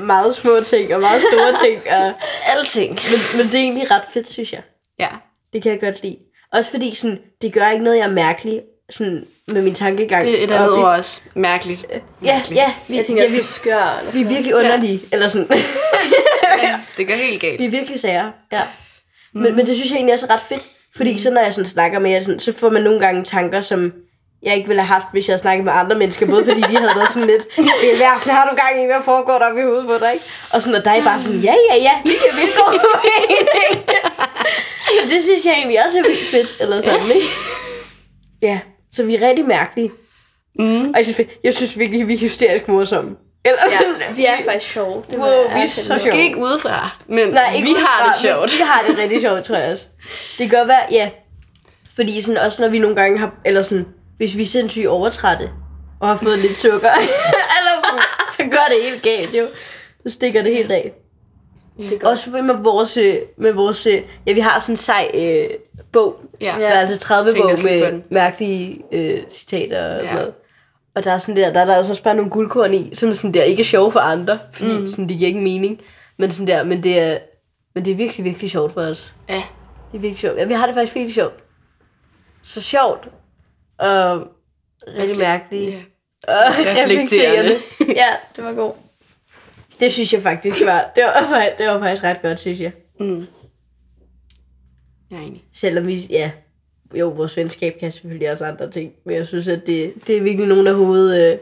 Speaker 2: meget små ting og meget store [LAUGHS] ting. Og,
Speaker 3: Alting.
Speaker 2: men, men det er egentlig ret fedt, synes jeg.
Speaker 3: Ja.
Speaker 2: Det kan jeg godt lide. Også fordi sådan, det gør ikke noget, jeg er mærkelig sådan, med min tankegang.
Speaker 3: Det er et andet ord også. Mærkeligt.
Speaker 2: Ja, ja, vi,
Speaker 4: Jeg tænker
Speaker 2: ja, vi,
Speaker 4: skør. Eller
Speaker 2: vi er virkelig underlige. Eller sådan. [LAUGHS]
Speaker 3: Ja, det går helt galt.
Speaker 2: vi er virkelig sager. Ja. Men, men det synes jeg egentlig er ret fedt. Fordi så når jeg sådan snakker med jer, sådan, så får man nogle gange tanker, som jeg ikke ville have haft, hvis jeg havde snakket med andre mennesker. Både fordi de havde været sådan lidt, [LAUGHS] "Øh, hvad har du gang i, hvad foregår der i hovedet på dig? Ikke? Og sådan, og er I bare sådan, ja, ja, ja, vi kan vildt mening. [LAUGHS] det synes jeg egentlig også er vildt fedt. Eller sådan, ikke? Ja, så vi er rigtig mærkelige.
Speaker 3: Mm.
Speaker 2: Og jeg synes, jeg synes virkelig, vi er hysterisk morsomme. Eller sådan,
Speaker 4: Ja, vi er faktisk sjove. Det
Speaker 2: Wow, vi er så sjove.
Speaker 3: Måske ikke udefra, men
Speaker 2: Nej, ikke
Speaker 3: vi har
Speaker 2: udefra,
Speaker 3: det sjovt.
Speaker 2: Vi har det rigtig sjovt, tror jeg også. Det kan godt være, ja. Fordi sådan, også når vi nogle gange har, eller sådan, hvis vi er sindssygt overtrætte, og har fået lidt sukker, [LAUGHS] eller sådan, så gør det helt galt, jo. Så stikker det helt af.
Speaker 3: Ja.
Speaker 2: Det også med vores, øh, med vores, øh, ja, vi har sådan en sej øh, bog,
Speaker 3: Ja.
Speaker 2: ja. altså 30
Speaker 3: Tænker
Speaker 2: bog med mærkelige øh, citater og sådan
Speaker 3: Ja.
Speaker 2: noget. Og der er sådan der, der er der altså også bare nogle guldkorn i, som sådan der ikke er sjove for andre, fordi mm. sådan, det giver ikke mening. Men sådan der, men det er, men det er virkelig, virkelig sjovt for os.
Speaker 3: Ja.
Speaker 2: Det er virkelig sjovt. Ja, vi har det faktisk virkelig sjovt. Så sjovt. Og rigtig mærkeligt.
Speaker 3: Ja.
Speaker 2: Og [LAUGHS]
Speaker 3: Reflekterende. [LAUGHS]
Speaker 4: Ja, det var god.
Speaker 2: Det synes jeg faktisk var, det var, faktisk- det var faktisk ret godt, synes jeg.
Speaker 3: Mm. Jeg er enig.
Speaker 2: Selvom vi, ja, jo, vores venskab kan selvfølgelig også andre ting, men jeg synes, at det, det er virkelig nogle af hoved... Øh,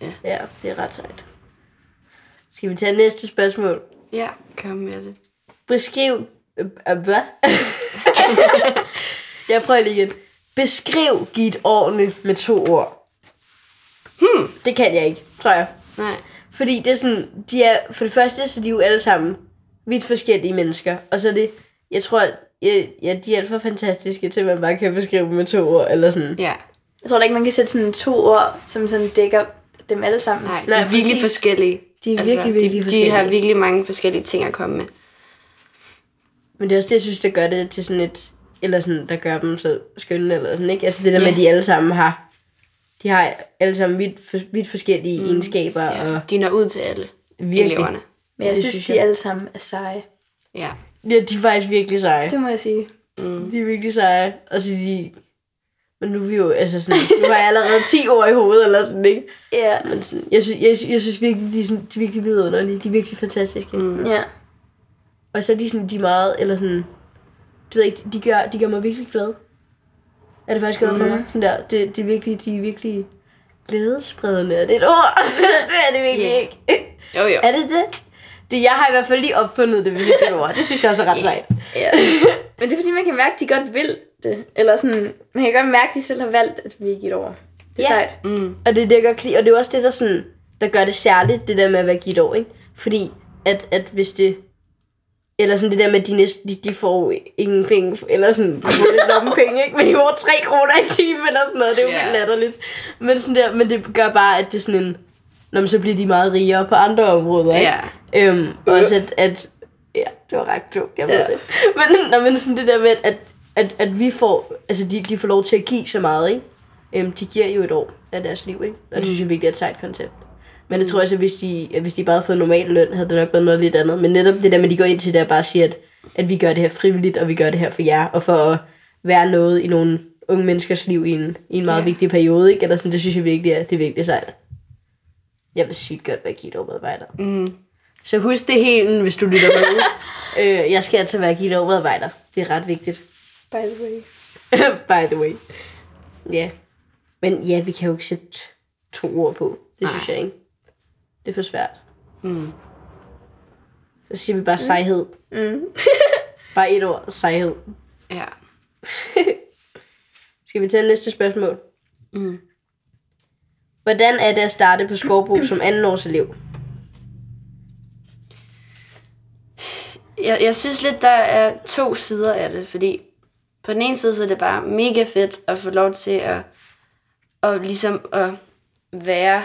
Speaker 3: ja.
Speaker 2: ja, det er ret sejt. Skal vi tage næste spørgsmål?
Speaker 3: Ja, kom med det.
Speaker 2: Beskriv... Øh, øh, hvad? [LAUGHS] jeg prøver lige igen. Beskriv dit årene med to ord. Hmm. Det kan jeg ikke, tror jeg.
Speaker 3: Nej.
Speaker 2: Fordi det er sådan, de er, for det første, så er de jo alle sammen vidt forskellige mennesker. Og så er det, jeg tror, at, ja, de er alt for fantastiske til, at man bare kan beskrive dem med to ord, eller sådan.
Speaker 3: Ja.
Speaker 4: Jeg tror da ikke, man kan sætte sådan to ord, som sådan dækker dem alle sammen.
Speaker 3: Nej, de
Speaker 2: Nej,
Speaker 3: er virkelig
Speaker 2: præcis.
Speaker 3: forskellige.
Speaker 2: De er virkelig, virkelig
Speaker 3: de,
Speaker 2: forskellige.
Speaker 3: De har virkelig mange forskellige ting at komme med.
Speaker 2: Men det er også det, jeg synes, der gør det til sådan et, eller sådan, der gør dem så skønne, eller sådan, ikke? Altså det der med,
Speaker 3: Ja.
Speaker 2: at de alle sammen har, de har alle sammen vidt, for, vidt forskellige mm. egenskaber,
Speaker 3: Ja.
Speaker 2: og
Speaker 3: De når ud til alle
Speaker 2: virkelig,
Speaker 3: eleverne.
Speaker 4: Men jeg
Speaker 2: Det
Speaker 4: synes,
Speaker 2: synes
Speaker 4: de
Speaker 2: jeg.
Speaker 4: alle sammen er seje.
Speaker 3: Ja.
Speaker 2: Ja, de er faktisk virkelig seje.
Speaker 4: Det må jeg sige.
Speaker 3: Mm.
Speaker 2: De er virkelig seje. Og så de... Men nu er vi jo, altså sådan, nu var jeg allerede [LAUGHS] 10 år i hovedet, eller sådan, ikke?
Speaker 4: Ja.
Speaker 2: Men sådan, jeg, synes, jeg, jeg synes virkelig, de er, sådan, de er virkelig vidunderlige. De er virkelig fantastiske. Mm.
Speaker 3: Mm.
Speaker 4: Ja.
Speaker 2: Og så er de sådan, de er meget, eller sådan, du ved ikke, de gør, de gør mig virkelig glad. Er det faktisk glad for mig? Sådan der, det, det er virkelig, de er virkelig glædespredende. Er det et ord? [LAUGHS] det er det virkelig
Speaker 3: Ja.
Speaker 2: ikke.
Speaker 3: Jo, jo.
Speaker 2: er det det? Det? Jeg har i hvert fald lige opfundet det, hvis ikke det et. Det synes jeg også er ret sejt.
Speaker 4: ja. Men det er fordi, man kan mærke, at de godt vil det. Eller sådan, man kan godt mærke, at de selv har valgt at blive givet over. Det er
Speaker 2: Ja.
Speaker 4: sejt.
Speaker 3: Mm.
Speaker 2: Og det er det, jeg godt kan lide. Og det er også det, der, sådan, der gør det særligt, det der med at være givet over, ikke? Fordi at, at hvis det... Eller sådan det der med, at de, næste, de, de får ingen penge, eller sådan, de får lidt lommepenge, ikke? Men de får 3 kroner i timen eller sådan noget. Det er jo yeah. vildt latterligt. Men, sådan der, men det gør bare, at det er sådan en... Når man så bliver de meget rigere på andre områder, ikke?
Speaker 3: Ja.
Speaker 2: Øhm, og også at, at... Ja, det var ret klogt, jeg ved
Speaker 3: Ja.
Speaker 2: det. Men, når man sådan det der med, at, at, at vi får... Altså, de, de får lov til at give så meget, ikke? Øhm, de giver jo et år af deres liv, ikke? Og det synes jeg virkelig er et sejt koncept. Men det tror jeg så, hvis de, at hvis de bare havde fået normal løn, havde det nok været noget lidt andet. Men netop det der med, at de går ind til det og bare siger, at, at vi gør det her frivilligt, og vi gør det her for jer, og for at være noget i nogle unge menneskers liv i en, i en meget
Speaker 3: Ja.
Speaker 2: vigtig periode, ikke? Eller sådan, det synes jeg virkelig er, det er virkelig sejt. Jeg vil sygt godt være Gitte medarbejder.
Speaker 3: Mm.
Speaker 2: Så husk det helt, hvis du lytter med. [LAUGHS] øh, jeg skal altså være Gitte medarbejder. Det er ret vigtigt.
Speaker 4: By the way. [LAUGHS]
Speaker 2: By the way. Ja. Men ja, vi kan jo ikke sætte to ord på. Det synes jeg ikke. Det er for svært.
Speaker 3: Mm.
Speaker 2: Så siger vi bare sejhed.
Speaker 4: Mm. [LAUGHS]
Speaker 2: Bare et ord. Sejhed.
Speaker 3: Ja.
Speaker 2: Skal vi tage næste spørgsmål?
Speaker 3: Mm.
Speaker 2: Hvordan er det at starte på Skovbro som andenårselev?
Speaker 3: Jeg, jeg synes lidt, der er to sider af det, fordi på den ene side, så er det bare mega fedt at få lov til at, at ligesom at være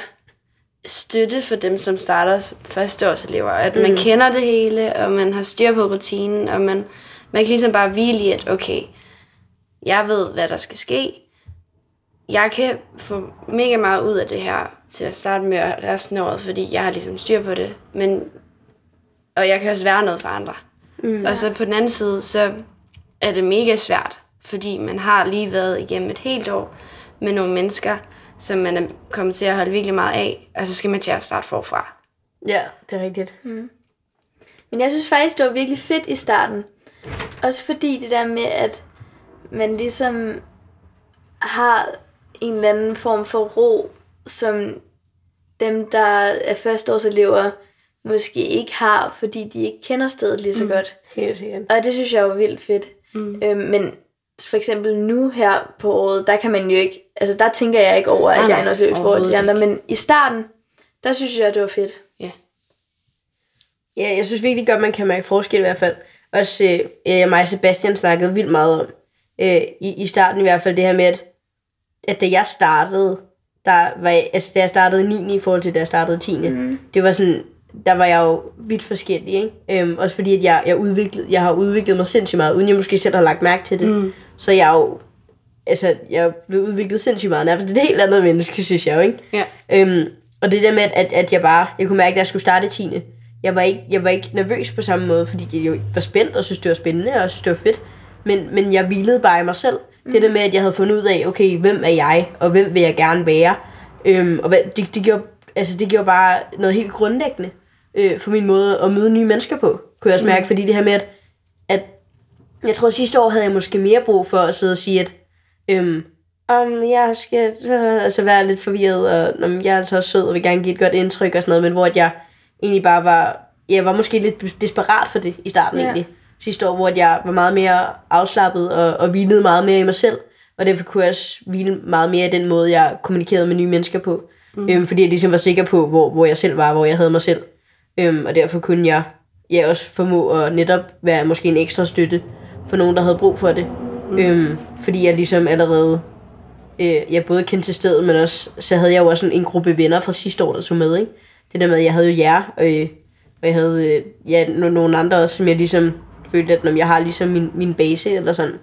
Speaker 3: støtte for dem, som starter førsteårselever. At man kender det hele, og man har styr på rutinen, og man, man kan ligesom bare hvile i, at okay, jeg ved, hvad der skal ske. Jeg kan få mega meget ud af det her til at starte med resten af året, fordi jeg har ligesom styr på det. Men, og jeg kan også være noget for andre. Mm. Og så på den anden side, så er det mega svært, fordi man har lige været igennem et helt år med nogle mennesker, som man er kommet til at holde virkelig meget af, og så skal man til at starte forfra.
Speaker 2: Ja, det er rigtigt.
Speaker 4: Men jeg synes faktisk, det var virkelig fedt i starten. Også fordi det der med, at man ligesom har en eller anden form for ro, som dem, der er førsteårselever, måske ikke har, fordi de ikke kender stedet lige så mm. godt.
Speaker 2: Helt sikkert.
Speaker 4: Og det synes jeg var vildt fedt.
Speaker 3: Mm.
Speaker 4: Øhm, men for eksempel nu her på året, der kan man jo ikke, altså der tænker jeg ikke over,
Speaker 3: Nej,
Speaker 4: at jeg er
Speaker 3: nej,
Speaker 4: en i forhold til de andre, men i starten, der synes jeg, det var fedt.
Speaker 2: Ja, jeg synes virkelig godt, man kan mærke forskel i hvert fald. Også øh, mig og Sebastian snakkede vildt meget om. Øh, i, I starten i hvert fald det her med, at, at da jeg startede, der var altså da jeg startede 9. i forhold til da jeg startede 10. Mm. Det var sådan, der var jeg jo vidt forskellig, ikke? Øhm, også fordi, at jeg, jeg, udviklede, jeg har udviklet mig sindssygt meget, uden jeg måske selv har lagt mærke til det. Mm. Så jeg er jo, altså, jeg er blevet udviklet sindssygt meget. Nærmest et helt andet menneske, synes jeg jo, ikke?
Speaker 3: Ja.
Speaker 2: Øhm, og det der med, at, at jeg bare, jeg kunne mærke, at jeg skulle starte i 10. Jeg var, ikke, jeg var ikke nervøs på samme måde, fordi jeg jo var spændt og synes, det var spændende, og synes, det var fedt. Men, men jeg hvilede bare i mig selv. Mm. Det der med, at jeg havde fundet ud af, okay, hvem er jeg, og hvem vil jeg gerne være. Øhm, og det, det gjorde altså det gjorde bare noget helt grundlæggende øh, for min måde at møde nye mennesker på, kunne jeg også mærke, fordi det her med, at, at jeg tror, at sidste år havde jeg måske mere brug for at sidde og sige, at øhm, om jeg skal så, altså være lidt forvirret, og om jeg er altså også sød, og vil gerne give et godt indtryk og sådan noget, men hvor at jeg egentlig bare var, jeg var måske lidt desperat for det i starten
Speaker 4: ja.
Speaker 2: egentlig, sidste år, hvor jeg var meget mere afslappet og, og hvilede meget mere i mig selv, og derfor kunne jeg også hvile meget mere i den måde, jeg kommunikerede med nye mennesker på, mm. øhm, fordi jeg ligesom var sikker på, hvor, hvor jeg selv var, hvor jeg havde mig selv, øhm, og derfor kunne jeg ja, også formå at netop være måske en ekstra støtte for nogen, der havde brug for det, mm. øhm, fordi jeg ligesom allerede øh, jeg både kendte til stedet, men også, så havde jeg jo også en, en gruppe venner fra sidste år, der tog med, ikke? Det der med, at jeg havde jo jer, øh, og jeg havde øh, ja, no, nogle andre også, som jeg ligesom følte, at når jeg har ligesom min, min base, eller sådan.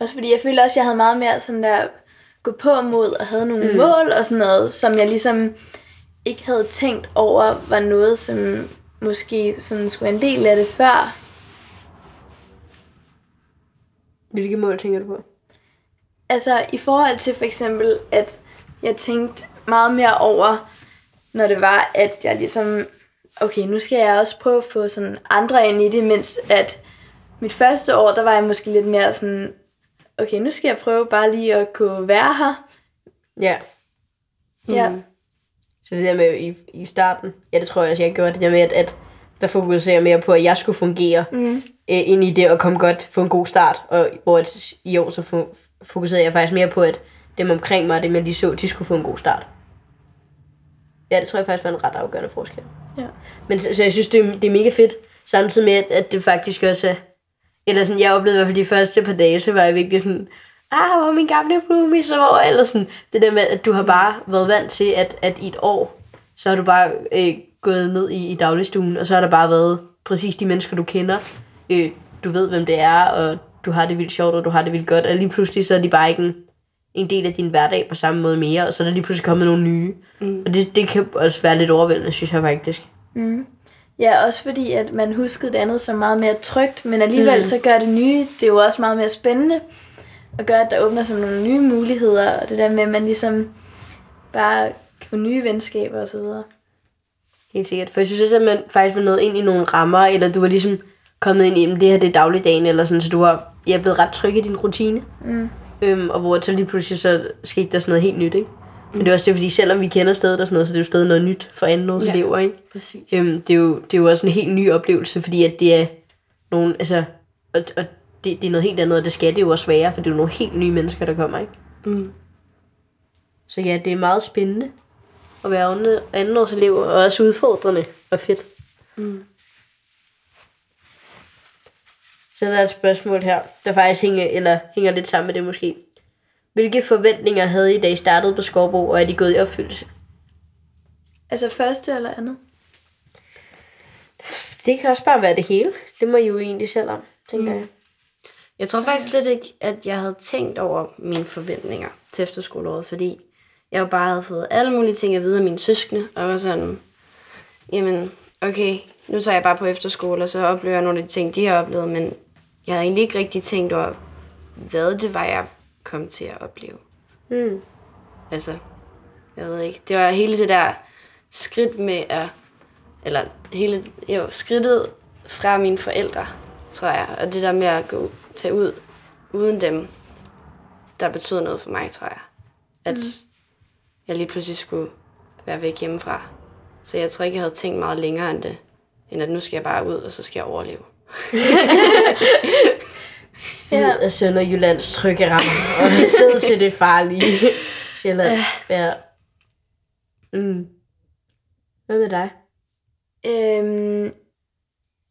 Speaker 4: Også fordi jeg følte også, at jeg havde meget mere sådan der gå på mod og havde nogle mm. mål og sådan noget, som jeg ligesom ikke havde tænkt over, var noget, som måske sådan skulle være en del af det før.
Speaker 2: Hvilke mål tænker du på?
Speaker 4: Altså i forhold til for eksempel, at jeg tænkte meget mere over, når det var, at jeg ligesom, okay, nu skal jeg også prøve at få sådan andre ind i det, mens at mit første år, der var jeg måske lidt mere sådan, okay, nu skal jeg prøve bare lige at kunne være her.
Speaker 2: Ja,
Speaker 4: Ja.
Speaker 2: så det der med i, i starten, ja, det tror jeg også, jeg gjorde det der med, at, at der fokuserer jeg mere på, at jeg skulle fungere mm. øh, ind i det og komme godt, få en god start, og hvor at, i år så fo- fokuserede jeg faktisk mere på, at dem omkring mig, dem jeg lige så, de skulle få en god start. Ja, det tror jeg faktisk var en ret afgørende forskel.
Speaker 4: Ja.
Speaker 2: Men så, så jeg synes, det, er- det er mega fedt, samtidig med, at, det faktisk også er, eller sådan, jeg oplevede i hvert fald de første par dage, så var jeg virkelig sådan, ah, hvor min gamle roomie, så hvor, eller sådan, det der med, at du har bare været vant til, at, at i et år, så har du bare øh, gået ned i, i dagligstuen, og så har der bare været præcis de mennesker, du kender, øh, du ved, hvem det er, og du har det vildt sjovt, og du har det vildt godt, og lige pludselig, så er de bare ikke en, en del af din hverdag på samme måde mere, og så er der lige pludselig kommet nogle nye. Mm. Og det, det kan også være lidt overvældende, synes jeg faktisk.
Speaker 4: Ja, også fordi, at man huskede det andet som meget mere trygt, men alligevel mm. så gør det nye, det er jo også meget mere spændende, og gør, at der åbner sig nogle nye muligheder, og det der med, at man ligesom bare kan få nye venskaber og så videre.
Speaker 2: Helt sikkert. For jeg synes også, at man faktisk var nået ind i nogle rammer, eller du var ligesom kommet ind i, "Men det her det er dagligdagen, eller sådan, så du var jeg er blevet ret tryg i din rutine.
Speaker 4: Mm.
Speaker 2: Øhm, og hvor så lige pludselig så skete der sådan noget helt nyt, ikke? Men det er også det, fordi selvom vi kender stedet og sådan noget, så det er jo stadig noget nyt for anden års
Speaker 3: Ja.
Speaker 2: elever, ikke?
Speaker 3: Præcis.
Speaker 2: Øhm, det, er jo, det er jo også en helt ny oplevelse, fordi at det er nogle, altså, og, og det, det er noget helt andet, og det skal det jo også være, for det er jo nogle helt nye mennesker, der kommer, ikke?
Speaker 3: Mm.
Speaker 2: Så ja, det er meget spændende at være anden- andenårselev, og også udfordrende og fedt.
Speaker 3: Mm.
Speaker 2: Så er der et spørgsmål her, der faktisk hænger, eller hænger lidt sammen med det måske. Hvilke forventninger havde I, da I startede på Skorbo, og er de gået i opfyldelse?
Speaker 4: Altså første eller andet?
Speaker 2: Det kan også bare være det hele. Det må I jo egentlig selv om, tænker mm. jeg.
Speaker 3: Jeg tror faktisk slet ikke, at jeg havde tænkt over mine forventninger til efterskoleåret, fordi jeg jo bare havde fået alle mulige ting at vide af mine søskende, og var sådan, jamen, okay, nu tager jeg bare på efterskole, og så oplever jeg nogle af de ting, de har oplevet, men jeg havde egentlig ikke rigtig tænkt over, hvad det var, jeg kom til at opleve.
Speaker 2: Mm.
Speaker 3: Altså, jeg ved ikke. Det var hele det der skridt med at, eller hele, jo, skridtet fra mine forældre, tror jeg. Og det der med at gå, tage ud uden dem, der betød noget for mig, tror jeg. At mm. jeg lige pludselig skulle være væk hjemmefra. Så jeg tror ikke, jeg havde tænkt meget længere end det. End at nu skal jeg bare ud, og så skal jeg overleve. [LAUGHS]
Speaker 2: Ja. Ud af Sønderjyllands trygge rammer, og stedet til det farlige Sjælland. Ja. Mm. Hvad med dig?
Speaker 4: Øhm,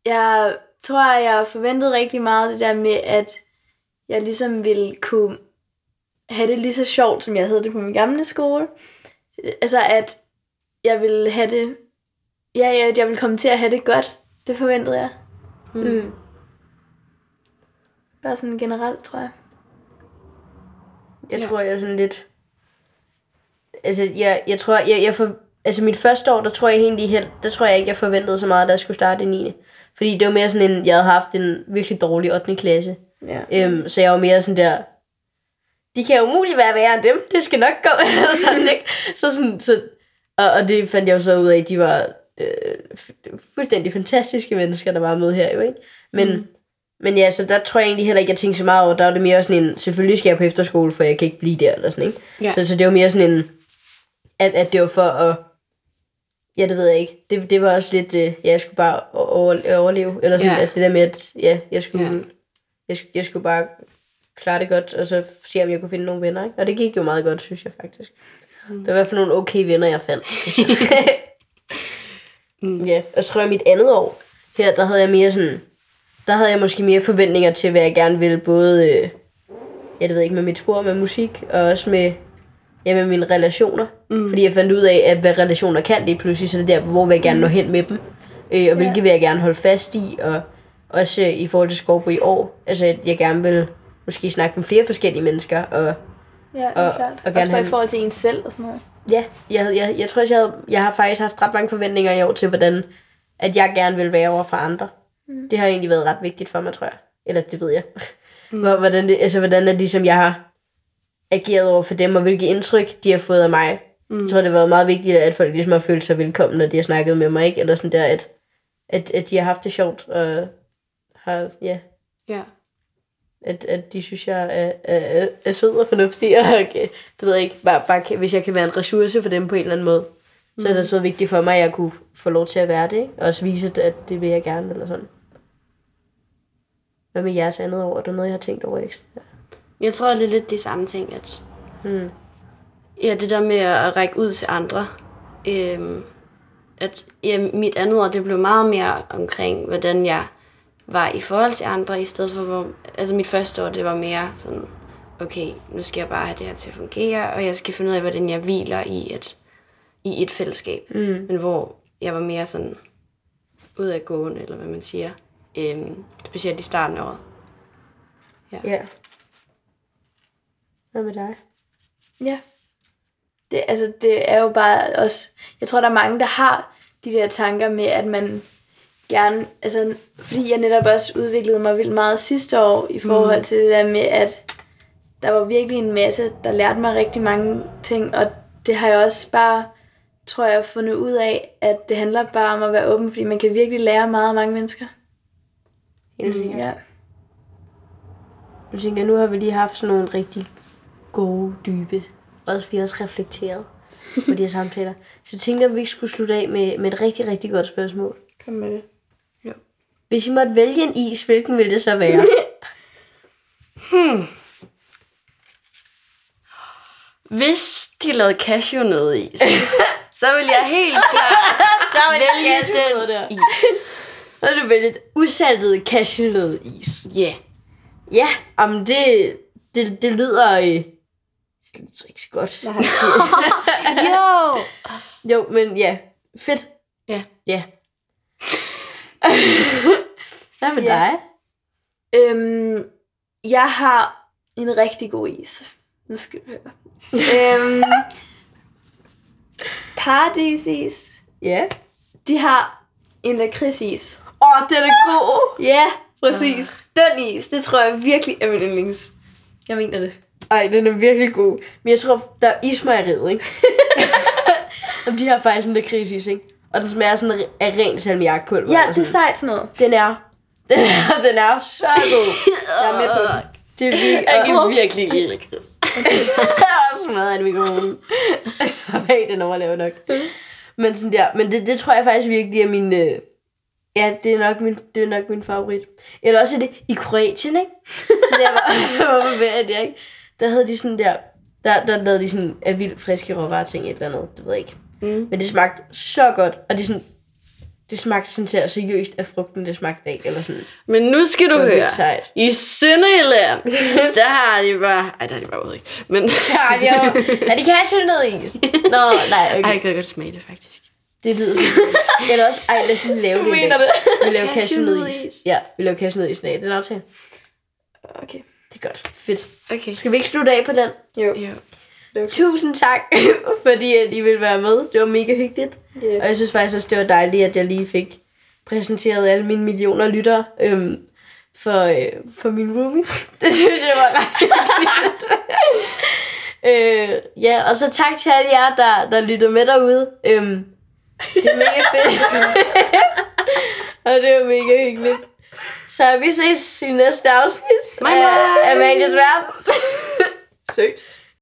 Speaker 4: jeg tror, jeg forventede rigtig meget det der med, at jeg ligesom ville kunne have det lige så sjovt, som jeg havde det på min gamle skole. Altså, at jeg ville have det... Ja, ja, at jeg ville komme til at have det godt. Det forventede jeg.
Speaker 2: Mm.
Speaker 4: Bare sådan generelt, tror jeg.
Speaker 2: Jeg tror, jeg er sådan lidt... Altså, jeg, jeg tror, jeg, jeg for, altså mit første år, der tror jeg egentlig helt, der tror jeg ikke, jeg forventede så meget, da jeg skulle starte i 9. Fordi det var mere sådan en, jeg havde haft en virkelig dårlig 8. klasse.
Speaker 4: Ja.
Speaker 2: Øhm, så jeg var mere sådan der, de kan umuligt være værre end dem, det skal nok gå, [LAUGHS] sådan, ikke? Så, sådan, så Og, og det fandt jeg jo så ud af, at de var øh, fu- fuldstændig fantastiske mennesker, der var med her jo, ikke? Men, mm. men ja, så der tror jeg egentlig heller ikke, jeg tænkte så meget over. Der var det mere sådan en, selvfølgelig skal jeg på efterskole, for jeg kan ikke blive der, eller sådan, ikke?
Speaker 3: Ja.
Speaker 2: Så, så det var mere sådan en, at, at det var for at, ja, det ved jeg ikke. Det, det var også lidt, øh, ja, jeg skulle bare over, overleve, eller sådan,
Speaker 3: Ja.
Speaker 2: at det der med, at ja, jeg skulle,
Speaker 3: Ja.
Speaker 2: jeg, jeg skulle bare klare det godt, og så se, om jeg kunne finde nogle venner, ikke? Og det gik jo meget godt, synes jeg faktisk. Mm. Det var i hvert fald nogle okay venner, jeg fandt. [LAUGHS] [LAUGHS]
Speaker 3: Mm.
Speaker 2: Ja, og så tror jeg, mit andet år, her, der havde jeg mere sådan, der havde jeg måske mere forventninger til, hvad jeg gerne ville, både, øh, jeg ved ikke, med mit spor med musik, og også med, ja, med mine relationer. Mm. Fordi jeg fandt ud af, at hvad relationer kan lige pludselig, så det er der, hvor vil jeg gerne nå hen med dem, øh, og hvilke vil jeg gerne holde fast i, og også øh, i forhold til Skorbo i år, altså at jeg gerne vil måske snakke med flere forskellige mennesker, og
Speaker 4: Ja,
Speaker 2: Og-
Speaker 4: klart.
Speaker 2: og gerne
Speaker 4: også bare i forhold til en selv og sådan noget.
Speaker 2: Ja, jeg, jeg, jeg tror også, jeg, havde, jeg har faktisk haft ret mange forventninger i år til, hvordan at jeg gerne vil være over for andre. Mm. Det har egentlig været ret vigtigt for mig, tror jeg. Eller det ved jeg. Mm. [LAUGHS] Hvordan, det, altså, hvordan er det, ligesom jeg har ageret over for dem, og hvilke indtryk de har fået af mig. Mm. Jeg tror, det har været meget vigtigt, at folk ligesom har følt sig velkommen, når de har snakket med mig, ikke? Eller sådan der, at, at, at de har haft det sjovt, og har, ja,
Speaker 3: Ja.
Speaker 2: At, at de synes, jeg er, er, er, er sød og fornuftig, og [LAUGHS] okay, det ved jeg ikke, bare, bare hvis jeg kan være en ressource for dem på en eller anden måde, mm. så er det så vigtigt for mig, at jeg kunne få lov til at være det, ikke? og også vise, at- at det vil jeg gerne, eller sådan. Hvad med jeres andet år? Er der noget, jeg har tænkt over ekstra?
Speaker 3: Jeg tror, det er lidt de samme ting, at
Speaker 2: Mm.
Speaker 3: ja, det der med at række ud til andre, øhm, at ja, mit andet år, det blev meget mere omkring, hvordan jeg var i forhold til andre, i stedet for, hvor, altså mit første år, det var mere sådan, okay, nu skal jeg bare have det her til at fungere, og jeg skal finde ud af, hvordan jeg hviler i et, i et fællesskab.
Speaker 2: Mm.
Speaker 3: Men hvor jeg var mere sådan udadgående, eller hvad man siger, øhm, specielt i starten af året.
Speaker 2: Ja. Hvad med dig?
Speaker 4: Ja. Det, altså, det er jo bare også... Jeg tror, der er mange, der har de der tanker med, at man gerne... Altså, fordi jeg netop også udviklede mig vildt meget sidste år i forhold til det der med, at der var virkelig en masse, der lærte mig rigtig mange ting, og det har jeg også bare, tror jeg, fundet ud af, at det handler bare om at være åben, fordi man kan virkelig lære meget af mange mennesker.
Speaker 2: Helt sikkert.
Speaker 4: Ja.
Speaker 2: Nu tænker jeg, nu har vi lige haft sådan nogle rigtig gode, dybe, også vi har også reflekteret på de her samtaler. Så jeg tænkte, at vi ikke skulle slutte af med, med et rigtig, rigtig godt spørgsmål.
Speaker 4: Kom med det.
Speaker 2: Hvis I måtte vælge en is, hvilken ville det så være? [LAUGHS]
Speaker 3: Hvis de lavede cashewnøddeis, [LAUGHS] så vil jeg helt klart [LAUGHS] vælge den
Speaker 2: der.
Speaker 3: is.
Speaker 2: Så er du vælge et usaltet cashewnød-is.
Speaker 3: Ja. Yeah.
Speaker 2: Ja, jamen det, det, det lyder... Øh, det lyder ikke så godt.
Speaker 3: Jo.
Speaker 2: Jo, men ja, fedt.
Speaker 3: Ja.
Speaker 2: Ja. [LAUGHS] Hvad med
Speaker 4: Ja.
Speaker 2: dig?
Speaker 4: Øhm, jeg har en rigtig god is. Nu skal du høre. øhm, Paradisis.
Speaker 2: Ja.
Speaker 4: De har en lakridsis.
Speaker 2: Åh, oh, den er god.
Speaker 4: Ja, præcis. Den is, det tror jeg virkelig er min yndlings. Jeg mener det.
Speaker 2: Ej, den er virkelig god. Men jeg tror, der er ismejeriet, ikke? [LAUGHS] Om de har faktisk en lakridsis, ikke? Og den smager sådan af ren salmiakpulver.
Speaker 4: Ja, det er
Speaker 2: sådan.
Speaker 4: sejt sådan noget.
Speaker 2: Den er... [LAUGHS] Den er, den er så god. Jeg er med på den. Det er virkelig... [LAUGHS]
Speaker 3: Jeg kan virkelig lide lakrids.
Speaker 2: Jeg har også smadret en mikrofon. Bag, [LAUGHS] den overlever nok. Men sådan der, men det, det tror jeg faktisk virkelig er min... Øh, ja, det er, nok min, det er nok min favorit. Eller også er det i Kroatien, ikke? Så der var, jeg var på ferie der, ikke? Der havde de sådan der... Der, der lavede de sådan af vildt friske råvarer ting, et eller andet, det ved jeg ikke.
Speaker 3: Mm.
Speaker 2: Men det smagte så godt, og det, er sådan, det smagte sådan til seriøst af frugten, det smagte af, eller sådan.
Speaker 3: Men nu skal du høre.
Speaker 2: sejt.
Speaker 3: I Sønderjylland, [LAUGHS] der har de bare... Ej, der har de bare ude, ikke? Men...
Speaker 2: Ja, jo. [LAUGHS] Er det cashewnød-is? Nå, nej, okay.
Speaker 3: Ej, jeg kan godt smage det, faktisk.
Speaker 2: Det lyder. Eller også, ej, lad os lave
Speaker 4: Du mener det?
Speaker 2: Vi laver. Cashewnødis. Ja, vi laver cashewnødis i dag. Det er en aftale.
Speaker 4: Okay.
Speaker 2: Det er godt. Fedt.
Speaker 3: Okay.
Speaker 2: Skal vi ikke slutte af på den?
Speaker 4: Jo.
Speaker 3: Jo. Lukas.
Speaker 2: Tusind tak, [LAUGHS] fordi at I ville være med. Det var mega hyggeligt.
Speaker 4: Yeah.
Speaker 2: Og jeg synes faktisk også, det var dejligt, at jeg lige fik præsenteret alle mine millioner lyttere øhm, for, øh, for min roomie. [LAUGHS] Det synes jeg var ret hyggeligt. [LAUGHS] øh, ja, og så tak til alle jer, der, der lytter med derude. Øhm, det er mega fedt. og det var mega hyggeligt. Så vi ses i næste afsnit
Speaker 3: bye bye.
Speaker 2: af Amalias Verden.
Speaker 4: Søs.